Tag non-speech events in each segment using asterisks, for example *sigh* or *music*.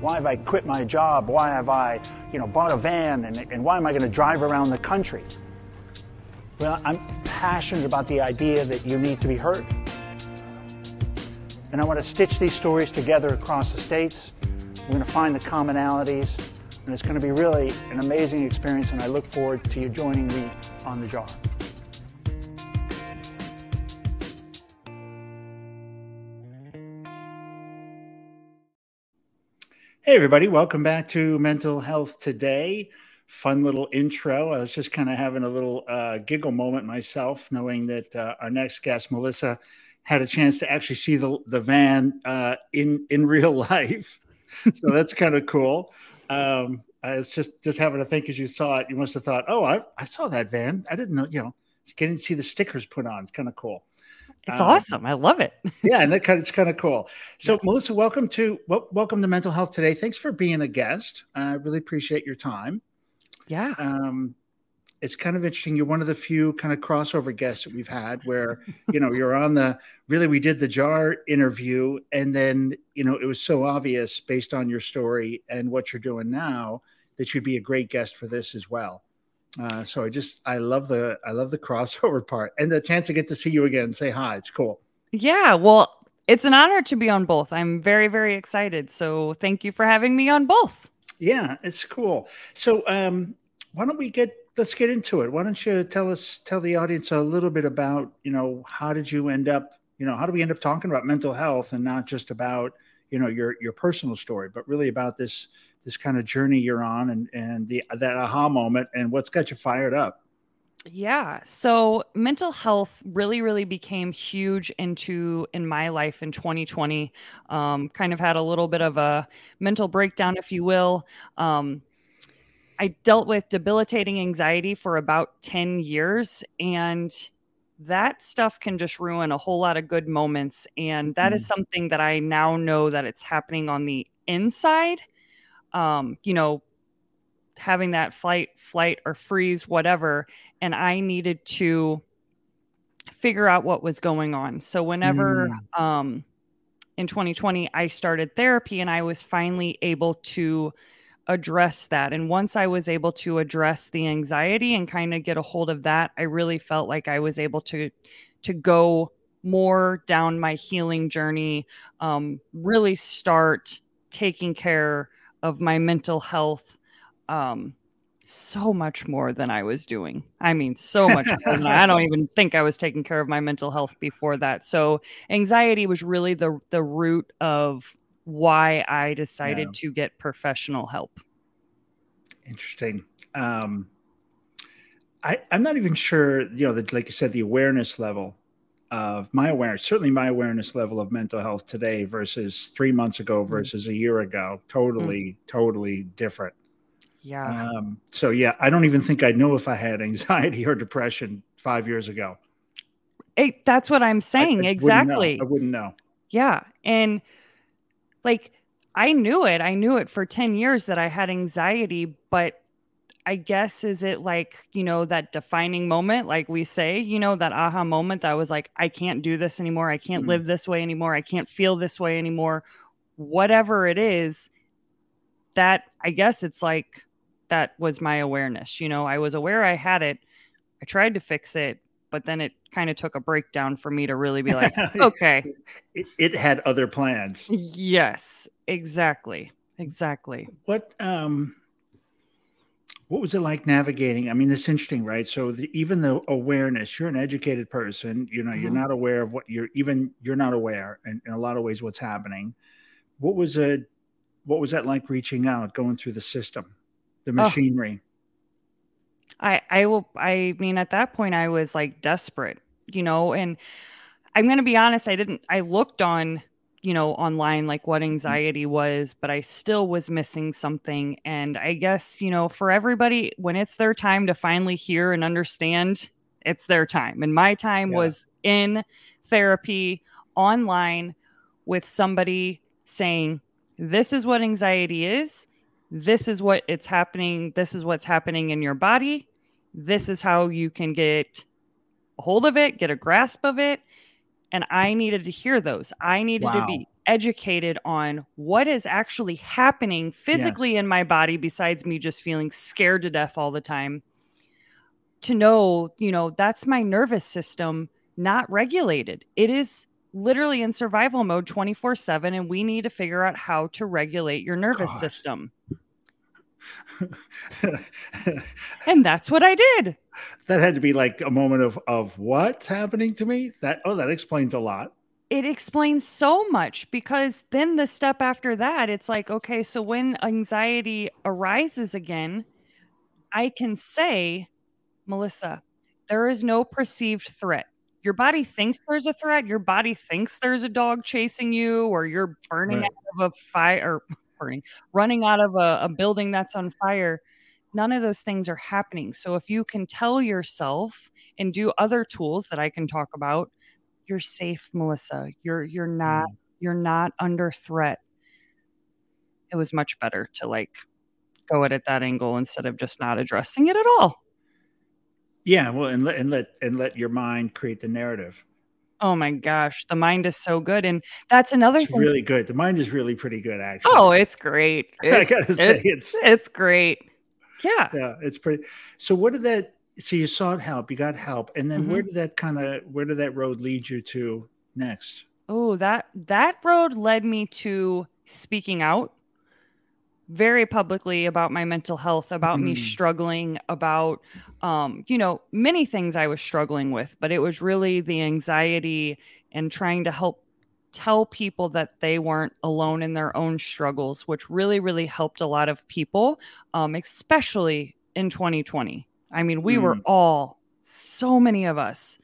Why have I quit my job? Why have I, you know, bought a van? And, and why am I going to drive around the country? Well, I'm passionate about the idea that you need to be heard. And I want to stitch these stories together across the states. We're going to find the commonalities, and it's going to be really an amazing experience, and I look forward to you joining me on the jar. Hey, everybody, welcome back to Mental Health Today. Fun little intro. I was just kind of having a little uh, giggle moment myself, knowing that uh, our next guest, Melissa, had a chance to actually see the, the van uh, in, in *laughs* real life. so that's kind of cool. Um, I was just, just having to think as you saw it, you must have thought, oh, I, I saw that van. I didn't know, you know, getting to see the stickers put on. It's kind of cool. It's um, awesome. I love it. *laughs* yeah, and that kind of, it's kind of cool. So, yeah. Melissa, welcome to well, welcome to Mental Health today. Thanks for being a guest. I really appreciate your time. Yeah. Um, it's kind of interesting. You're one of the few kind of crossover guests that we've had where you know you're on the really we did the jar interview, and then you know it was so obvious based on your story and what you're doing now that you'd be a great guest for this as well. Uh, so I just I love the I love the crossover *laughs* part and the chance to get to see you again and say hi. It's cool. Yeah, well, it's an honor to be on both. I'm very very excited. So thank you for having me on both. Yeah, it's cool. So um, why don't we get let's get into it. Why don't you tell us tell the audience a little bit about you know how did you end up you know how do we end up talking about mental health and not just about you know your your personal story, but really about this this kind of journey you're on and and the that aha moment and what's got you fired up? Yeah so mental health really really became huge into in my life in 2020 um, kind of had a little bit of a mental breakdown if you will. Um, i dealt with debilitating anxiety for about 10 years and that stuff can just ruin a whole lot of good moments and that mm. is something that i now know that it's happening on the inside um, you know, having that flight, flight, or freeze, whatever. And I needed to figure out what was going on. So whenever mm. um, in 2020 I started therapy and I was finally able to address that. And once I was able to address the anxiety and kind of get a hold of that, I really felt like I was able to to go more down my healing journey, um, really start taking care of my mental health um, so much more than I was doing. I mean, so much more I don't even think I was taking care of my mental health before that. So anxiety was really the the root of why I decided yeah. to get professional help. Interesting. Um, I, I'm not even sure, you know, that like you said, the awareness level of my awareness, certainly my awareness level of mental health today versus three months ago mm. versus mm. a year ago, totally, mm. totally different. Yeah. Um, so yeah, I don't even think I knew if I had anxiety or depression five years ago. It, that's what I'm saying. I, I exactly. Wouldn't I wouldn't know. Yeah. And like I knew it. I knew it for 10 years that I had anxiety, but I guess is it like, you know, that defining moment, like we say, you know, that aha moment that was like, I can't do this anymore. I can't mm-hmm. live this way anymore. I can't feel this way anymore. Whatever it is, that I guess it's like that was my awareness. You know, I was aware I had it. I tried to fix it, but then it kind of took a breakdown for me to really be like, *laughs* okay. It, it had other plans. Yes, exactly. Exactly. What, um, what was it like navigating? I mean, it's interesting, right? So the, even the awareness, you're an educated person, you know, mm-hmm. you're not aware of what you're even you're not aware in, in a lot of ways what's happening. What was it? What was that like reaching out, going through the system, the oh. machinery? Oh. I I will I mean at that point I was like desperate, you know, and I'm going to be honest, I didn't I looked on you know, online like what mm-hmm. anxiety was, but I still was missing something. And I guess, you know, for everybody, when it's their time to finally hear and understand, it's their time. And my time yeah. was in therapy online with somebody saying, This is what anxiety is. This is what it's happening. This is what's happening in your body. This is how you can get a hold of it, get a grasp of it and I needed to hear those. I needed wow. to be educated on what is actually happening physically Yes. in my body besides me just feeling scared to death all the time to know you know that's my nervous system not regulated it is literally in survival mode 24/7 and we need to figure out how to regulate your nervous God. system *laughs* and that's what i did that had to be like a moment of of what's happening to me. That oh, that explains a lot. it explains so much because then the step after that it's like okay so when anxiety arises again i can say melissa there is no perceived threat your body thinks there's a threat your body thinks there's a dog chasing you or you're burning Right. out of a fire or burning running out of a, a building that's on fire none of those things are happening. So if you can tell yourself and do other tools that i can talk about you're safe melissa. You're you're not mm. you're not under threat. It was much better to like go at it that angle instead of just not addressing it at all. Yeah, well, and let and let and let your mind create the narrative. oh my gosh the mind is so good and that's another It's thing really good. The mind is really pretty good, actually. oh it's great. *laughs* I gotta say, it's it's great yeah yeah, it's pretty. So, what did that? So you sought help, you got help, and then Mm-hmm. where did that kind of where did that road lead you to next? Oh, that that road led me to speaking out very publicly about my mental health, about me Mm. struggling, about um, you know, many things I was struggling with, but it was really the anxiety and trying to help tell people that they weren't alone in their own struggles, which really, really helped a lot of people, um, especially in 2020. I mean, we were Mm. all, so many of us,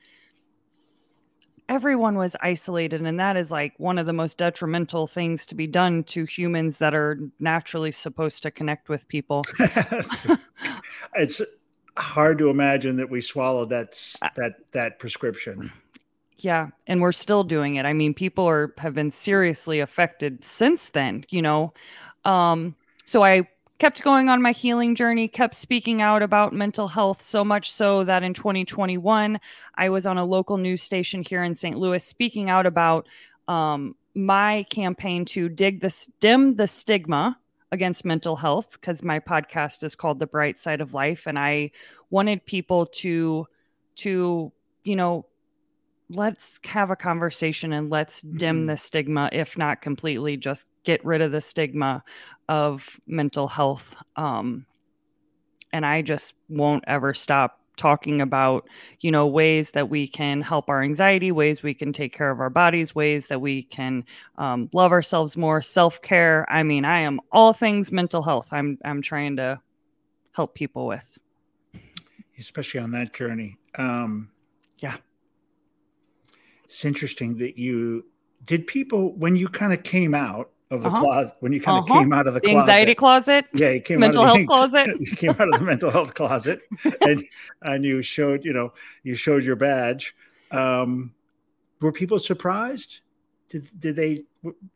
everyone was isolated and that is like one of the most detrimental things to be done to humans that are naturally supposed to connect with people *laughs* it's hard to imagine that we swallowed that *laughs* Uh, that that prescription. Yeah and we're still doing it. I mean people are have been seriously affected since then you know? Um so i kept going on my healing journey kept speaking out about mental health so much so that in 2021 i was on a local news station here in st louis speaking out about um my campaign to dig the dim the stigma against mental health because my podcast is called the bright side of life and i wanted people to to you know let's have a conversation and let's dim Mhm. the stigma if not completely just get rid of the stigma of mental health um and i just won't ever stop talking about you know ways that we can help our anxiety ways we can take care of our bodies ways that we can um, love ourselves more self-care i mean i am all things mental health i'm i'm trying to help people with especially on that journey. Um, Yeah. It's interesting that you did people when you kind of came out of the Uh-huh. closet when you kind of Uh-huh. came out of the, the closet. anxiety closet yeah, you came mental out of the mental health *laughs* closet. *laughs* You came out of the mental health closet, *laughs* and and you showed you know you showed your badge. Um, were people surprised? Did did they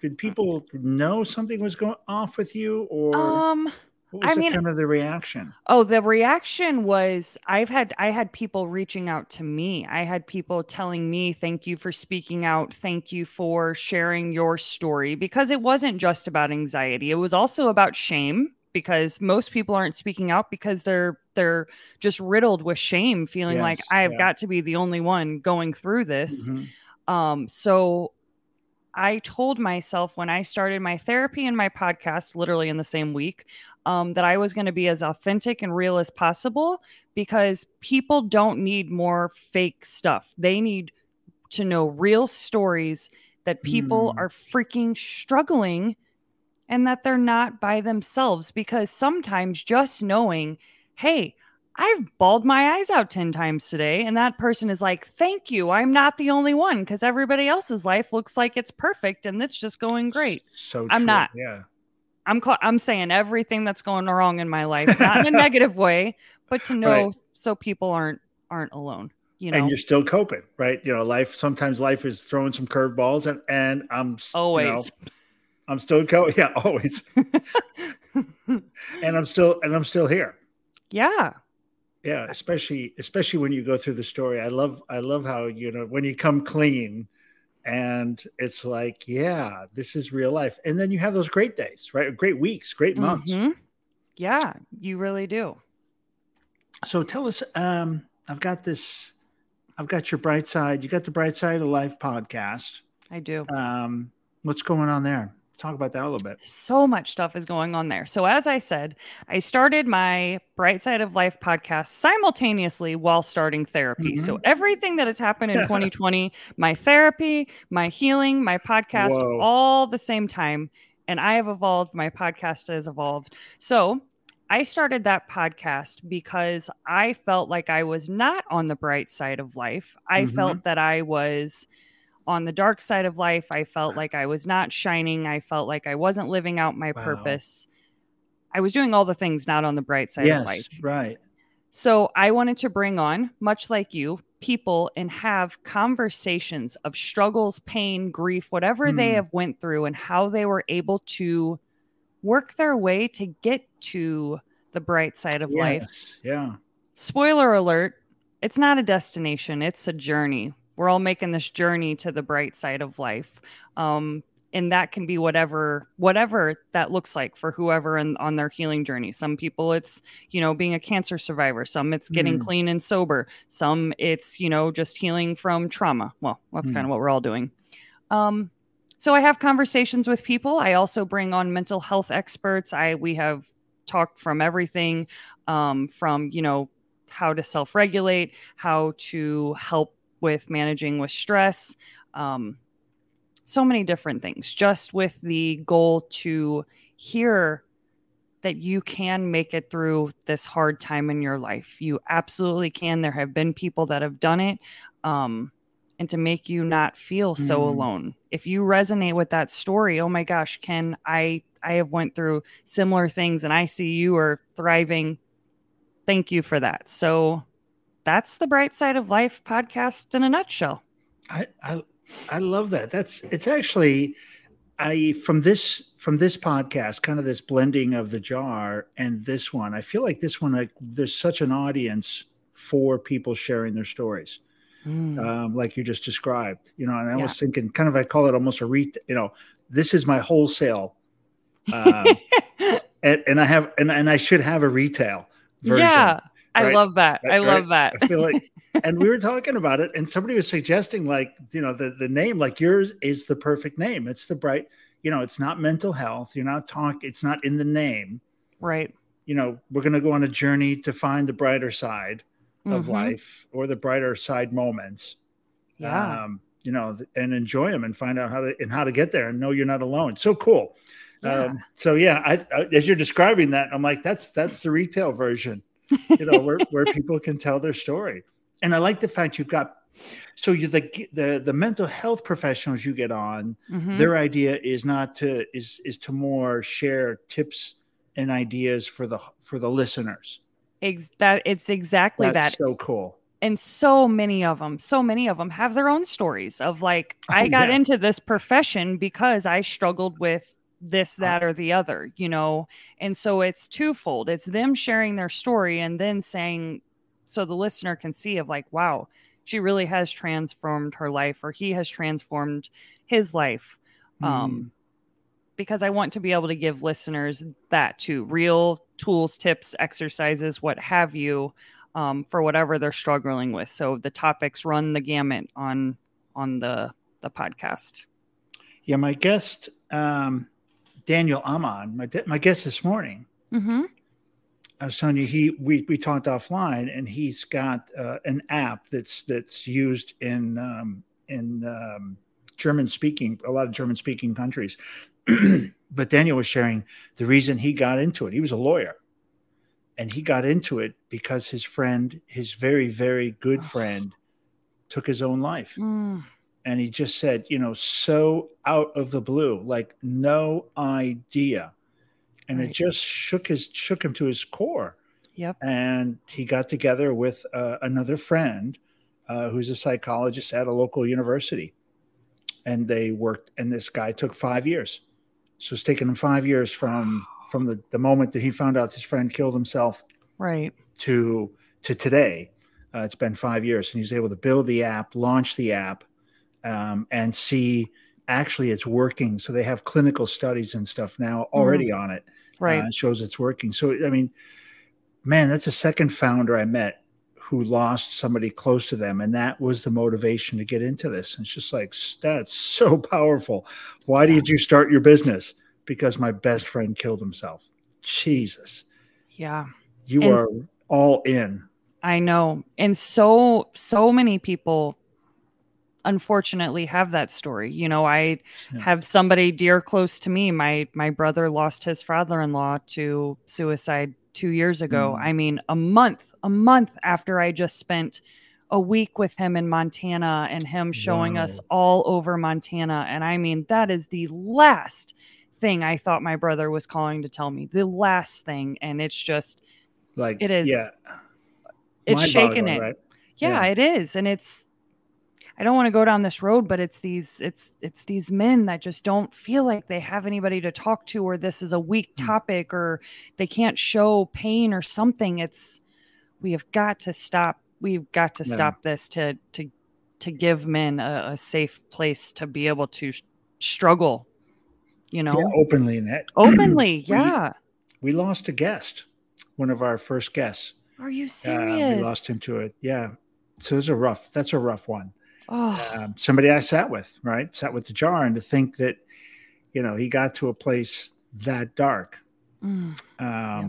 did people know something was going off with you, or um what was I mean- kind of the reaction? Oh, the reaction was I've had I had people reaching out to me. I had people telling me, "Thank you for speaking out. Thank you for sharing your story." Because it wasn't just about anxiety. It was also about shame because most people aren't speaking out because they're they're just riddled with shame, feeling like I've yeah. got to be the only one going through this. Mhm. Um, so I told myself when I started my therapy and my podcast literally in the same week um, that I was going to be as authentic and real as possible because people don't need more fake stuff. They need to know real stories that people Mm. are freaking struggling and that they're not by themselves because sometimes just knowing, hey, I've bawled my eyes out 10 times today. And that person is like, thank you. I'm not the only one because everybody else's life looks like it's perfect and it's just going great. So I'm true, not. Yeah. I'm ca- I'm saying everything that's going wrong in my life, *laughs* not in a negative way, but to know Right. so people aren't aren't alone. You know, and you're still coping, right? You know, life sometimes life is throwing some curveballs, and and I'm s- you know, always. I'm still co *laughs* yeah always, *laughs* and I'm still and I'm still here. yeah. Yeah, especially especially when you go through the story. I love I love how you know when you come clean, and it's like, yeah, this is real life. And then you have those great days, right? Great weeks, great months. Mm-hmm. Yeah, you really do. So tell us, um, I've got this, I've got your bright side. You got the bright side of life podcast. I do. Um, what's going on there? Talk about that a little bit. So much stuff is going on there. So, as I said, I started my Bright Side of Life podcast simultaneously while starting therapy. Mm-hmm. So, everything that has happened in *laughs* 2020, my therapy, my healing, my podcast, Whoa. all the same time. And I have evolved. My podcast has evolved. So, I started that podcast because I felt like I was not on the bright side of life. I mm-hmm. felt that I was on the dark side of life. I felt like I was not shining. I felt like I wasn't living out my wow. purpose. I was doing all the things not on the bright side yes, of life. Right. So I wanted to bring on, much like you, people and have conversations of struggles, pain, grief, whatever mm. they hmm. have went through and how they were able to work their way to get to the bright side of yes. life. Yeah. Spoiler alert, it's not a destination, it's a journey we're all making this journey to the bright side of life. Um, and that can be whatever whatever that looks like for whoever in, on their healing journey. Some people it's you know being a cancer survivor. Some it's getting mm. clean and sober. Some it's you know just healing from trauma. Well that's mm. kind of what we're all doing. Um, so i have conversations with people. I also bring on mental health experts. I we have talked from everything um, from you know how to self-regulate how to help with managing with stress, um, so many different things, just with the goal to hear that you can make it through this hard time in your life. You absolutely can. There have been people that have done it. Um, and to make you not feel so mm. alone. If you resonate with that story, oh my gosh, Ken, I I have went through similar things and I see you are thriving. Thank you for that. So that's the bright side of life podcast in a nutshell. I, I I love that. That's it's actually I from this from this podcast, kind of this blending of the jar and this one. I feel like this one, like there's such an audience for people sharing their stories, mm. um, like you just described. You know, and I yeah. was thinking, kind of, I call it almost a re. You know, this is my wholesale, *laughs* um, and, and I have and and I should have a retail version. Yeah I love that. Right? I love that. I feel like, *laughs* and we were talking about it, and somebody was suggesting, like, you know, the the name, like yours, is the perfect name. It's the bright, you know, it's not mental health. You're not talking. It's not in the name. Right. You know, we're going to go on a journey to find the brighter side of mm-hmm. life or the brighter side moments. Yeah. Um, you know, and enjoy them and find out how to and how to get there and know you're not alone. So cool. Yeah. Um, so yeah, I, I, as you're describing that, I'm like, that's that's the retail version you know, where, where people can tell their story. And I like the fact you've got so you the the the mental health professionals you get on, mm-hmm. their idea is not to is is to more share tips and ideas for the for the listeners. Ex- that it's exactly That's that. So cool. And so many of them, so many of them have their own stories of like, oh, I got yeah. into this profession because I struggled with this, that, or the other, you know? And so it's twofold. It's them sharing their story and then saying, so the listener can see of like, wow, she really has transformed her life or he has transformed his life. Mm. Um, because I want to be able to give listeners that too real tools, tips, exercises, what have you, um, for whatever they're struggling with. So the topics run the gamut on on the the podcast. Yeah, my guest um, Daniel Amon, my my guest this morning. Mm-hmm. I was telling you he we we talked offline, and he's got uh, an app that's that's used in um, in um, German speaking a lot of German speaking countries. *clears throat* but Daniel was sharing the reason he got into it. He was a lawyer, and he got into it because his friend, his very very good friend, took his own life. Mm and he just said, you know, so out of the blue, like no idea, and right. it just shook his shook him to his core. Yep. And he got together with uh, another friend uh, who's a psychologist at a local university, and they worked. And this guy took five years, so it's taken him five years from from the, the moment that he found out his friend killed himself, right, to to today. Uh, it's been five years, and he's able to build the app, launch the app um, and see actually it's working. So they have clinical studies and stuff now already mm-hmm. on it. Right. Uh, it shows it's working. So, I mean, man, that's a second founder I met who lost somebody close to them. And that was the motivation to get into this. And it's just like, that's so *laughs* powerful. Why did you start your business? Because my best friend killed himself. Jesus. Yeah. You and are all in. I know. And so, so many people unfortunately have that story. You know, I yeah. have somebody dear close to me. My my brother lost his father-in-law to suicide 2 years ago. Mm. I mean, a month, a month after I just spent a week with him in Montana and him showing wow. us all over Montana. And I mean, that is the last thing I thought my brother was calling to tell me. The last thing. And it's just like it is yeah. It's shaking it. Right? Yeah, yeah, it is. And it's I don't want to go down this road, but it's these it's it's these men that just don't feel like they have anybody to talk to or this is a weak hmm. topic or they can't show pain or something. It's we have got to stop. We've got to yeah. stop this to to to give men a, a, safe place to be able to struggle. You know, yeah, openly in it. *clears throat* Openly, yeah. We, we, lost a guest, one of our first guests. Are you serious? Uh, we lost him to it. Yeah. So it's a rough. That's a rough one. Oh. Um, somebody I sat with, right? Sat with the jar, and to think that, you know, he got to a place that dark. Mm. Um, yeah.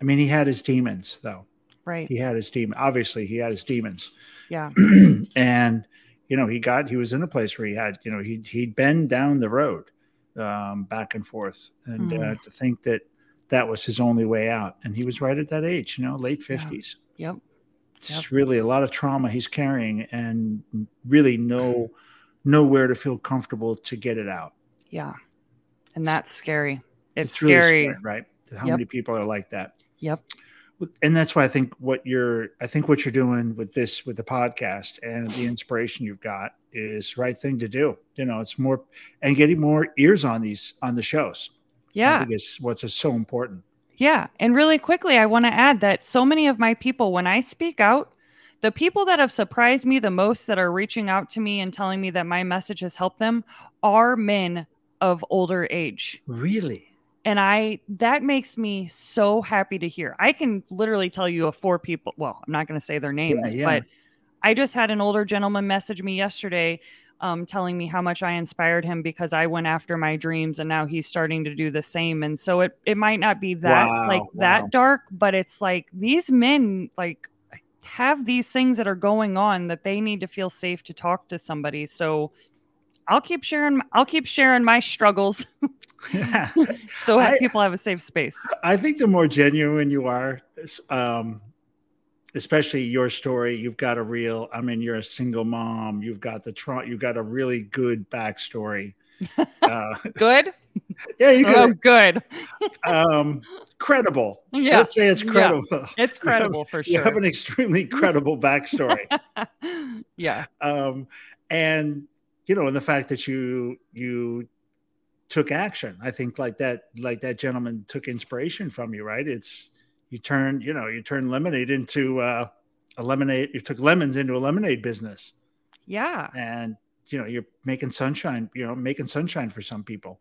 I mean, he had his demons, though. Right. He had his demon. Obviously, he had his demons. Yeah. *clears throat* and you know, he got he was in a place where he had, you know, he he'd been down the road, um, back and forth, and mm. uh, to think that that was his only way out, and he was right at that age, you know, late fifties. Yeah. Yep. It's yep. really a lot of trauma he's carrying, and really no nowhere to feel comfortable to get it out. Yeah, and that's scary. It's, it's scary. Really scary, right? How yep. many people are like that? Yep. And that's why I think what you're, I think what you're doing with this, with the podcast and the inspiration you've got is right thing to do. You know, it's more and getting more ears on these on the shows. Yeah, I think is what's so important. Yeah. And really quickly, I want to add that so many of my people, when I speak out, the people that have surprised me the most that are reaching out to me and telling me that my message has helped them are men of older age. Really? And I that makes me so happy to hear. I can literally tell you of four people. Well, I'm not going to say their names, yeah, yeah. but I just had an older gentleman message me yesterday um, telling me how much I inspired him because I went after my dreams and now he's starting to do the same. And so it, it might not be that wow, like wow. that dark, but it's like these men like have these things that are going on that they need to feel safe to talk to somebody. So I'll keep sharing, I'll keep sharing my struggles. yeah. *laughs* so I, people have a safe space. I think the more genuine you are, um, especially your story you've got a real i mean you're a single mom you've got the tra- you've got a really good backstory *laughs* uh, good? Yeah you oh good. Um credible. Yeah. Let's say it's credible. Yeah, it's *laughs* credible for sure you have an extremely *laughs* credible backstory. Yeah. Um and you know and the fact that you you took action i think like that like that gentleman took inspiration from you right? It's you turn you know you turn lemonade into uh, a lemonade you took lemons into a lemonade business. Yeah. And you know you're making sunshine you know making sunshine for some people.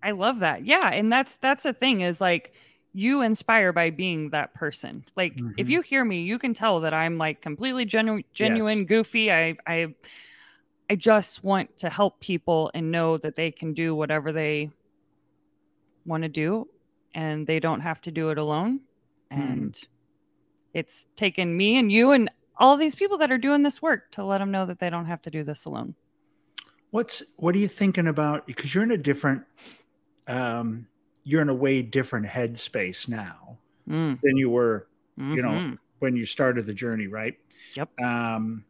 I love that. Yeah. And that's that's the thing is like you inspire by being that person. Like mm-hmm. if you hear me you can tell that i'm like completely genu- genuine yes. goofy. I i i just want to help people and know that they can do whatever they want to do and they don't have to do it alone. And mm. it's taken me and you and all these people that are doing this work to let them know that they don't have to do this alone what's what are you thinking about because you're in a different um you're in a way different headspace now mm. than you were mm-hmm. you know mm-hmm. when you started the journey right yep um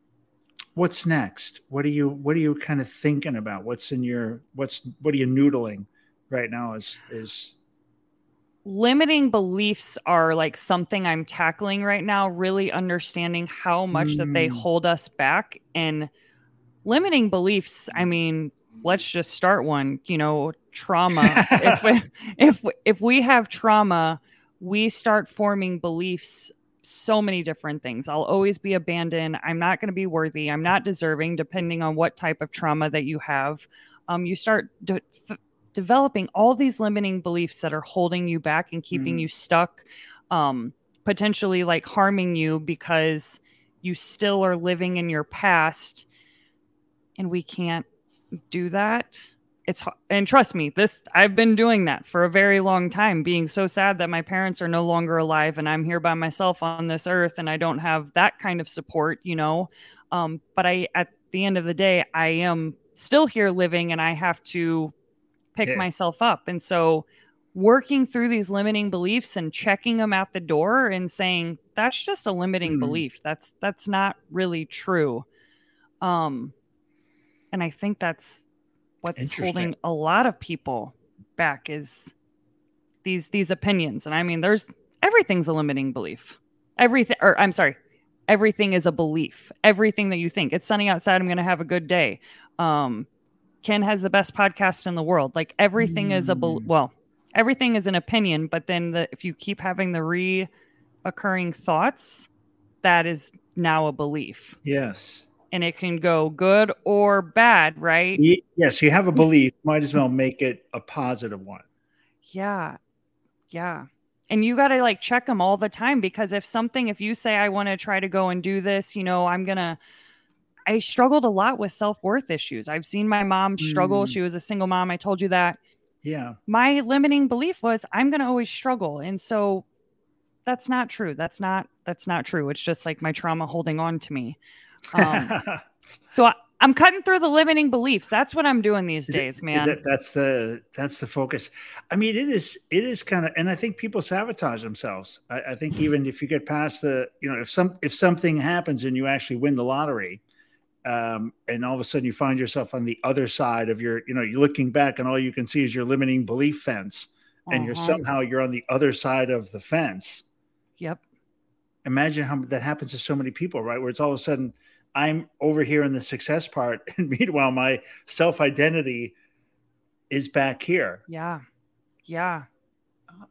what's next what are you what are you kind of thinking about what's in your what's what are you noodling right now is is limiting beliefs are like something I'm tackling right now, really understanding how much mm. that they mm. hold us back and limiting beliefs. I mean, let's just start one, you know, trauma. if, we, *laughs* *laughs* if if we have trauma, we start forming beliefs so many different things. I'll always be abandoned. I'm not going to be worthy. I'm not deserving, depending on what type of trauma that you have. Um, you start de- f- developing all these limiting beliefs that are holding you back and keeping mm. you stuck, um, potentially like harming you because you still are living in your past. And we can't do that it's and trust me this i've been doing that for a very long time being so sad that my parents are no longer alive and i'm here by myself on this earth and i don't have that kind of support you know um, but i at the end of the day i am still here living and i have to pick yeah. myself up. And so working through these limiting beliefs and checking them at the door and saying that's just a limiting mm-hmm. belief. That's that's not really true. Um and i think that's what's holding a lot of people back is these these opinions. And i mean there's everything's a limiting belief. Everything or i'm sorry everything is a belief. Everything that you think. It's sunny outside. I'm going to have a good day. Um ken has the best podcast in the world like everything mm. is a be- mm. well everything is an opinion but then the, if you keep having the reoccurring thoughts that is now a belief yes and it can go good or bad, right? Yes, you have a belief, might as well make it a positive one. Yeah. Yeah. And you got to like check them all the time because if something, if you say, I want to try to go and do this, you know, I'm going to, I struggled a lot with self worth issues. I've seen my mom struggle. Mm. She was a single mom. I told you that. Yeah. My limiting belief was I'm going to always struggle. And so that's not true. That's not, that's not true. It's just like my trauma holding on to me. Um, *laughs* so I, am cutting through the limiting beliefs. That's what I'm doing these is days, it, man. It, that's the that's the focus. I mean, it is it is kind of, and I think people sabotage themselves. I, I, think even if you get past the, you know, if some if something happens and you actually win the lottery, um, and all of a sudden you find yourself on the other side of your, you know, you're looking back and all you can see is your limiting belief fence, and uh-huh. you're somehow you're on the other side of the fence. Yep. Imagine how that happens to so many people, right? Where it's all of a sudden I'm over here in the success part, *laughs* and meanwhile, my self identity is back here. Yeah, yeah.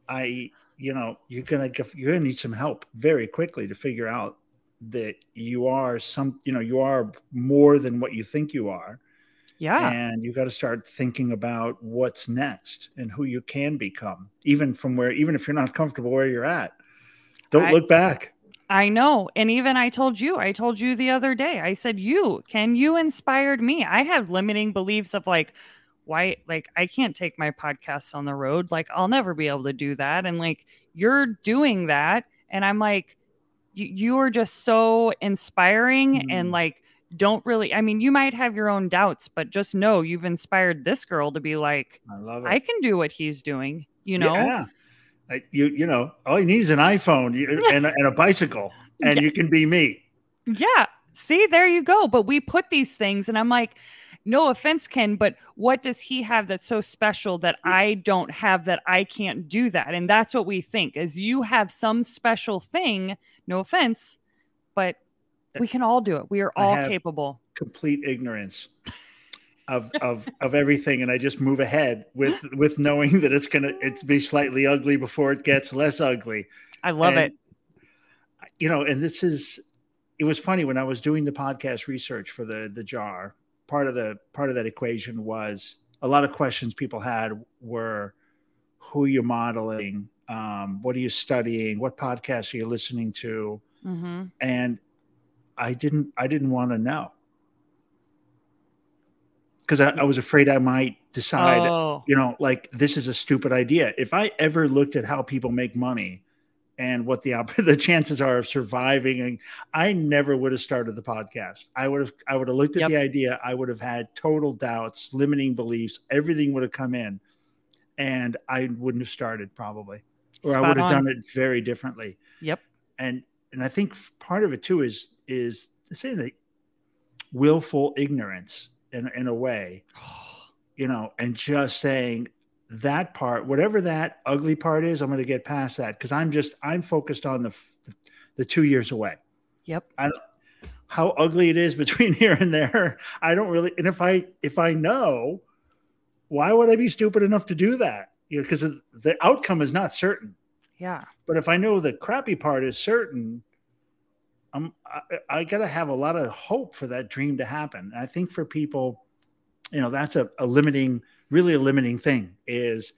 I, you know, you're gonna you're gonna need some help very quickly to figure out that you are some, you know, you are more than what you think you are. Yeah. And you got to start thinking about what's next and who you can become, even from where, even if you're not comfortable where you're at. Don't I, look back. I know. And even I told you, I told you the other day, I said, You, can you inspired me? I have limiting beliefs of like, why, like, I can't take my podcasts on the road. Like, I'll never be able to do that. And like, you're doing that. And I'm like, you, are just so inspiring mm. and like, don't really, I mean, you might have your own doubts, but just know you've inspired this girl to be like, I love it. I can do what he's doing, you know? Yeah you you know all he needs is an iphone *laughs* and, and a bicycle and yeah. you can be me yeah see there you go but we put these things and i'm like no offense ken but what does he have that's so special that i don't have that i can't do that and that's what we think is you have some special thing no offense but we can all do it. We are all capable. Complete ignorance of of of everything and i just move ahead with with knowing that it's gonna it's be slightly ugly before it gets less ugly. I love and, it. you know and this is it was funny when i was doing the podcast research for the the jar part of the part of that equation was a lot of questions people had were who you're modeling um, what are you studying what podcasts are you listening to mm-hmm. and i didn't i didn't want to know because I, I, was afraid I might decide, oh. you know, like this is a stupid idea. If I ever looked at how people make money and what the *laughs* the chances are of surviving, and I never would have started the podcast. I would have I would have looked at yep. the idea. I would have had total doubts, limiting beliefs. Everything would have come in, and I wouldn't have started probably, or Spot I would have on. done it very differently. Yep. And and I think part of it too is is saying that willful ignorance in in a way, *gasps* you know, and just saying that part, whatever that ugly part is, I'm going to get past that because I'm just I'm focused on the the two years away. Yep. I how ugly it is *laughs* between here and there. I don't really, and if I if I know, why would I be stupid enough to do that? You know, because the outcome is not certain. Yeah. But if I know the crappy part is certain, I'm I, I got to have a lot of hope for that dream to happen. And I think for people, you know, that's a, a limiting, really a limiting thing is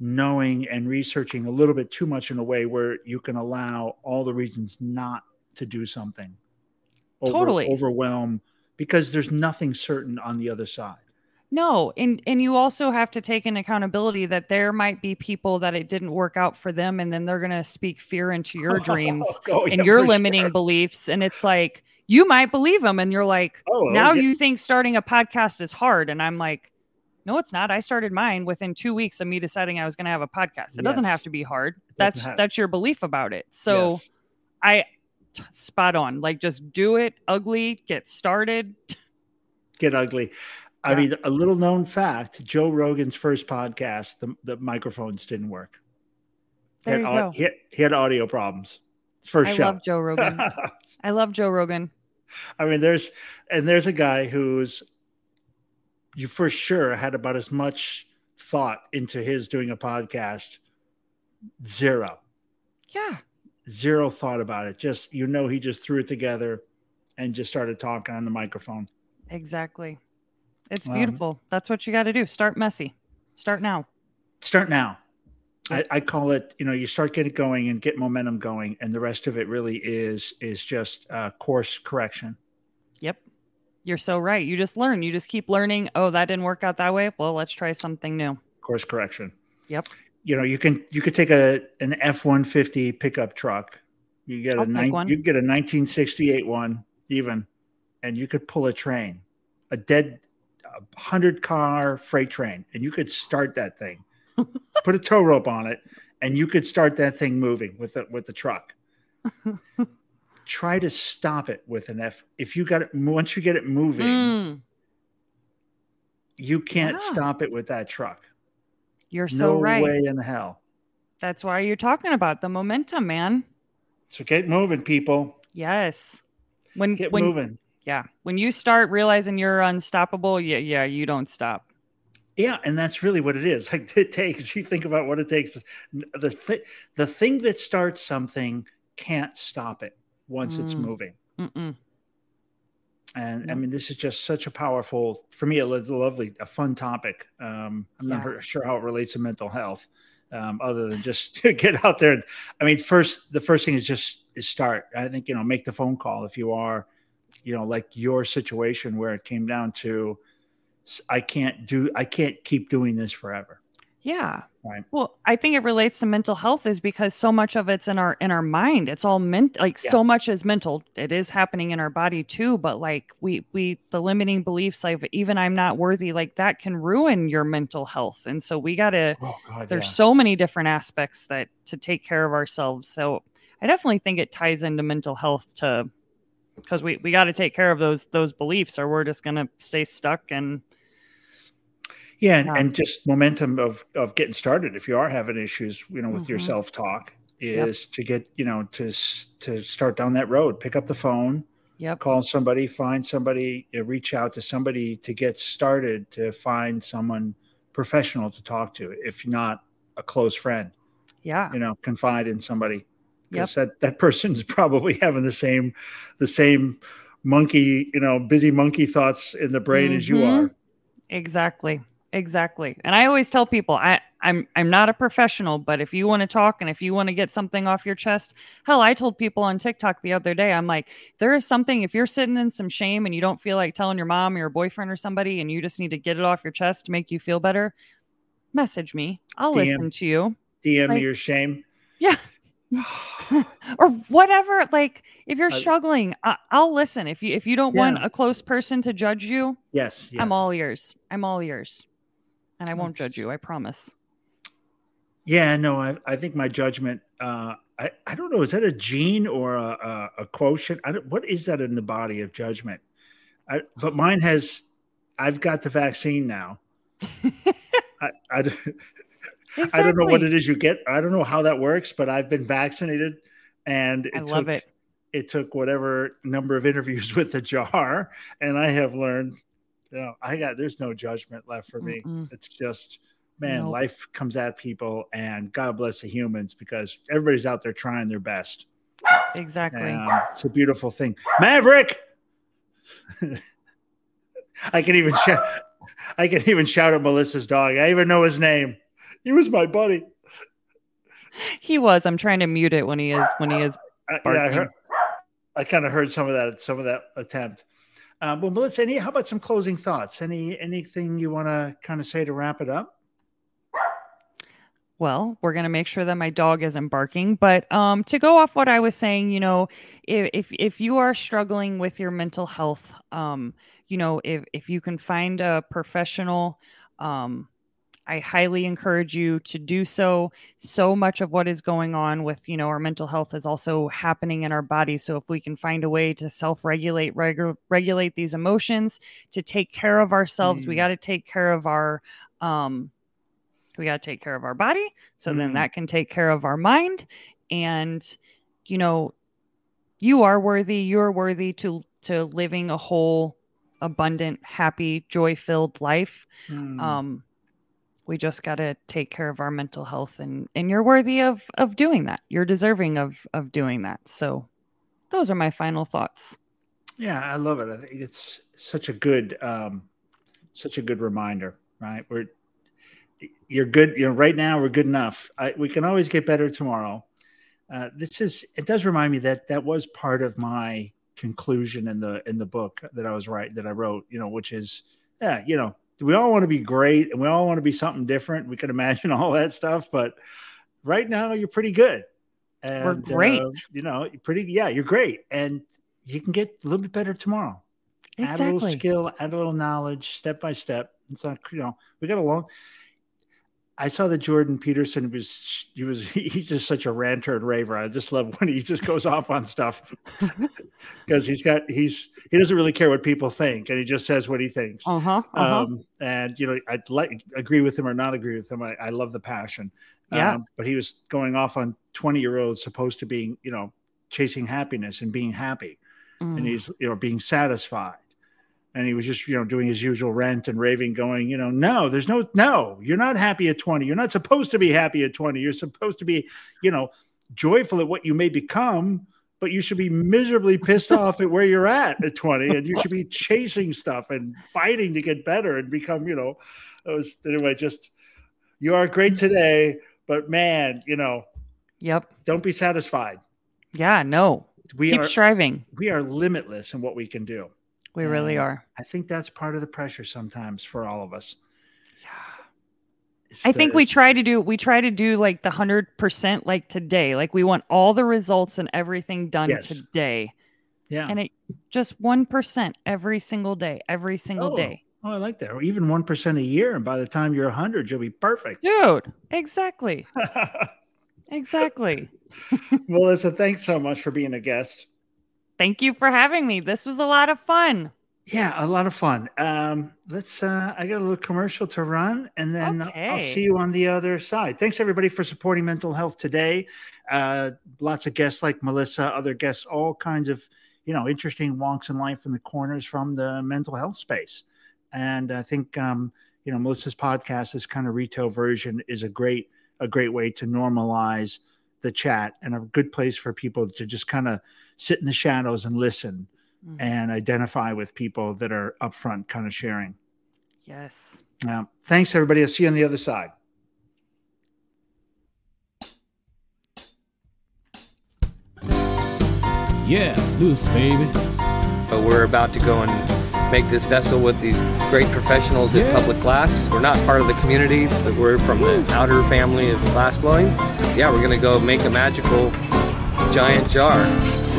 knowing and researching a little bit too much in a way where you can allow all the reasons not to do something. Over, Totally. overwhelm because there's nothing certain on the other side. No, and and you also have to take an accountability that there might be people that it didn't work out for them, and then they're gonna speak fear into your *laughs* dreams Oh, and yeah, your limiting sure. beliefs, and it's like you might believe them, and you're like, Oh, now yeah. you think starting a podcast is hard, and I'm like, no, it's not. I started mine within two weeks of me deciding I was gonna have a podcast. It doesn't have to be hard. That's that's your belief about it. So Yes. I t- spot on. Like just do it. Ugly. Get started. get ugly. I Yeah. mean, a little known fact: Joe Rogan's first podcast, the, the microphones didn't work. He There had, you au- go. He, had, he had audio problems. His first I show. love Joe Rogan. *laughs* I love Joe Rogan. I mean, there's and there's a guy who's you for sure had about as much thought into his doing a podcast. Zero, Yeah. zero thought about it. Just you know, he just threw it together and just started talking on the microphone. Exactly. It's Um, beautiful. That's what you got to do. Start messy. Start now. start now. I, I call it, you know, you start getting going and get momentum going, and the rest of it really is is just uh, course correction. Yep. You're so right. You just learn. You just keep learning. Oh, that didn't work out that way. Well, let's try something new. Course correction. Yep. You know, you can you could take a an F one fifty pickup truck. You get I'll a nine, you get a nineteen sixty eight one even, and you could pull a train, a dead hundred car freight train, and you could start that thing. *laughs* Put a tow rope on it, and you could start that thing moving with the with the truck. *laughs* Try to stop it with an F. If you got it once you get it moving, Mm, you can't Yeah. stop it with that truck. you're so no right. way in hell. That's why you're talking about the momentum, man. So get moving, people. Yes. When Get when moving. Yeah, when you start realizing you're unstoppable, yeah, yeah, you don't stop. Yeah, and that's really what it is. *laughs* Like it takes. You think about what it takes. The th- the thing that starts something can't stop it once it's Mm. moving. Mm-mm. And I mean, this is just such a powerful, for me, a lovely, a fun topic. Um, I'm not Yeah. her- sure how it relates to mental health, um, other than just *laughs* get out there. And, I mean, first, the first thing is just is start. I think you know, make the phone call if you are, you know, like your situation where it came down to, I can't do, I can't keep doing this forever. Yeah. Right. Well, I think it relates to mental health is because so much of it's in our in our mind. It's all meant like Yeah. so much is mental. It is happening in our body too, but like we we the limiting beliefs like even I'm not worthy like that can ruin your mental health. And so we got to Oh there's so many different aspects that to take care of ourselves. So I definitely think it ties into mental health to because we we got to take care of those those beliefs or we're just going to stay stuck and Yeah, and, Yeah. and just momentum of of getting started. If you are having issues, you know, with your Mhm. self talk, Yep. is to get you know to to start down that road. Pick up the phone, yep. call somebody, find somebody, reach out to somebody to get started. To find someone professional to talk to, if not a close friend, Yeah. you know, confide in somebody Yep. because that that person's *laughs* probably having the same the same monkey, you know, busy monkey thoughts in the brain as you Mhm. are. Exactly. Exactly. And I always tell people I I'm I'm not a professional, but if you want to talk and if you want to get something off your chest, hell, I told people on TikTok the other day, I'm like, there is something if you're sitting in some shame and you don't feel like telling your mom or your boyfriend or somebody and you just need to get it off your chest to make you feel better, message me. I'll DM. listen to you. DM Like- your shame. Yeah. *sighs* or whatever like if you're I- struggling I- i'll listen if you if you don't want a close person to judge you Yes, yes. i'm all ears i'm all ears and i won't judge you i promise Yeah, no, I, I think my judgment. Uh, I I don't know. Is that a gene or a a, a quotient? I don't, what is that in the body of judgment? I, but mine has. I've got the vaccine now. *laughs* I, I, *laughs* d- I don't know what it is you get. I don't know how that works, but I've been vaccinated, and it i took, love it It took whatever number of interviews *laughs* with the jar, and I have learned. You know, I got there's no judgment left for me. Mm-mm. It's just man, nope. life comes at people, and God bless the humans because everybody's out there trying their best. Exactly. And, it's a beautiful thing. Maverick. *laughs* I can even shout. I can even shout at Melissa's dog. I even know his name. He was my buddy. He was. I'm trying to mute it when he is when he is barking. Uh, yeah, I, heard, I kind of heard some of that. Some of that attempt. Um, well, Melissa, any how about some closing thoughts? Any anything you want to kind of say to wrap it up? Well, we're going to make sure that my dog isn't barking. But um, to go off what I was saying, you know, if if you are struggling with your mental health, um, you know, if if you can find a professional, um, I highly encourage you to do so. So much of what is going on with, you know, our mental health is also happening in our body. So if we can find a way to self-regulate, regu- regulate these emotions, to take care of ourselves, mm. we got to take care of our um, we got to take care of our body so mm then that can take care of our mind and you know you are worthy you're worthy to to living a whole abundant happy joy filled life mm. um we just got to take care of our mental health and and you're worthy of of doing that you're deserving of of doing that so those are my final thoughts yeah i love it it's such a good um such a good reminder right we're you're good. You know, right now we're good enough. I, we can always get better tomorrow. Uh, this is. It does remind me that that was part of my conclusion in the in the book that I was right that I wrote. You know, which is, yeah, you know, we all want to be great and we all want to be something different. We can imagine *laughs* all that stuff, but right now you're pretty good. And, We're great. Uh, you know, pretty. Yeah, you're great, and you can get a little bit better tomorrow. Exactly. Add a little skill, add a little knowledge, step by step. It's not, you know, we got a long I saw that Jordan Peterson was he was *laughs* he's just such a ranter and raver. I just love when he just goes off on stuff *laughs* because he's got he's he doesn't really care what people think and he just says what he thinks. Uh-huh, uh-huh. Um, and you know, I'd like agree with him or not agree with him. I, I love the passion. Yeah. Um, but he was going off on 20 year olds supposed to be, you know, chasing happiness and being happy. Mm. And he's, you know, being satisfied and he was just you know doing his usual rant and raving going you know no there's no no you're not happy at 20 you're not supposed to be happy at 20 you're supposed to be you know joyful at what you may become but you should be miserably pissed *laughs* off at where you're at at 20 and you should be chasing stuff and fighting to get better and become you know. It was anyway just you are great today but man you know yep. don't be satisfied. Yeah no. We keep are, striving. we are limitless in what we can do we really are. I think that's part of the pressure sometimes for all of us. Yeah. I think we try to do we try to do like the hundred percent like today. Like we want all the results and everything done yes. today. Yeah. And it just one percent every single day, every single oh. day. Oh, I like that. Or even one percent a year, and by the time you're hundred, you'll be perfect. Dude, exactly. *laughs* exactly. Melissa, thanks so much for being a guest. Thank you for having me. This was a lot of fun. Yeah, a lot of fun. Um, let's. Uh, I got a little commercial to run, and then okay. I'll see you on the other side. Thanks everybody for supporting mental health today. Uh, lots of guests like Melissa, other guests, all kinds of you know interesting wonks in life in the corners from the mental health space. And I think um, you know Melissa's podcast, this kind of retail version, is a great a great way to normalize the chat and a good place for people to just kind of sit in the shadows and listen mm-hmm. and identify with people that are upfront kind of sharing. Yes. Yeah. Thanks, everybody. I'll see you on the other side. Yeah, loose, baby. So we're about to go and make this vessel with these great professionals yeah. in public glass. We're not part of the community, but we're from the outer family of glass blowing. Yeah, we're going to go make a magical giant jar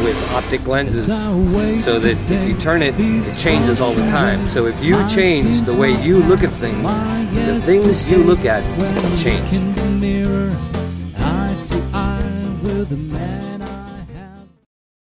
with optic lenses so that if you turn it, it changes all the time. So if you change the way you look at things, the things you look at change.